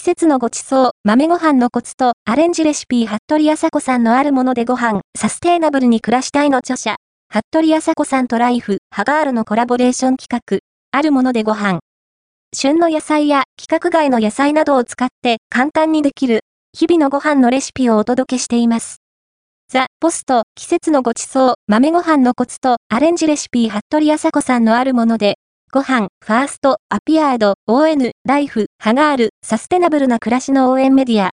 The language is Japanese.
季節のごちそう、豆ご飯のコツとアレンジレシピ、服部麻子さんのあるものでご飯、サステイナブルに暮らしたいの著者、服部麻子さんとライフ、ハガールのコラボレーション企画、あるものでご飯。旬の野菜や規格外の野菜などを使って簡単にできる、日々のご飯のレシピをお届けしています。ザ・ポスト、季節のごちそう、豆ご飯のコツとアレンジレシピ、服部麻子さんのあるもので、ご飯、ファースト、アピアード、ON、ライフ、ハガール、サステナブルな暮らしの応援メディア、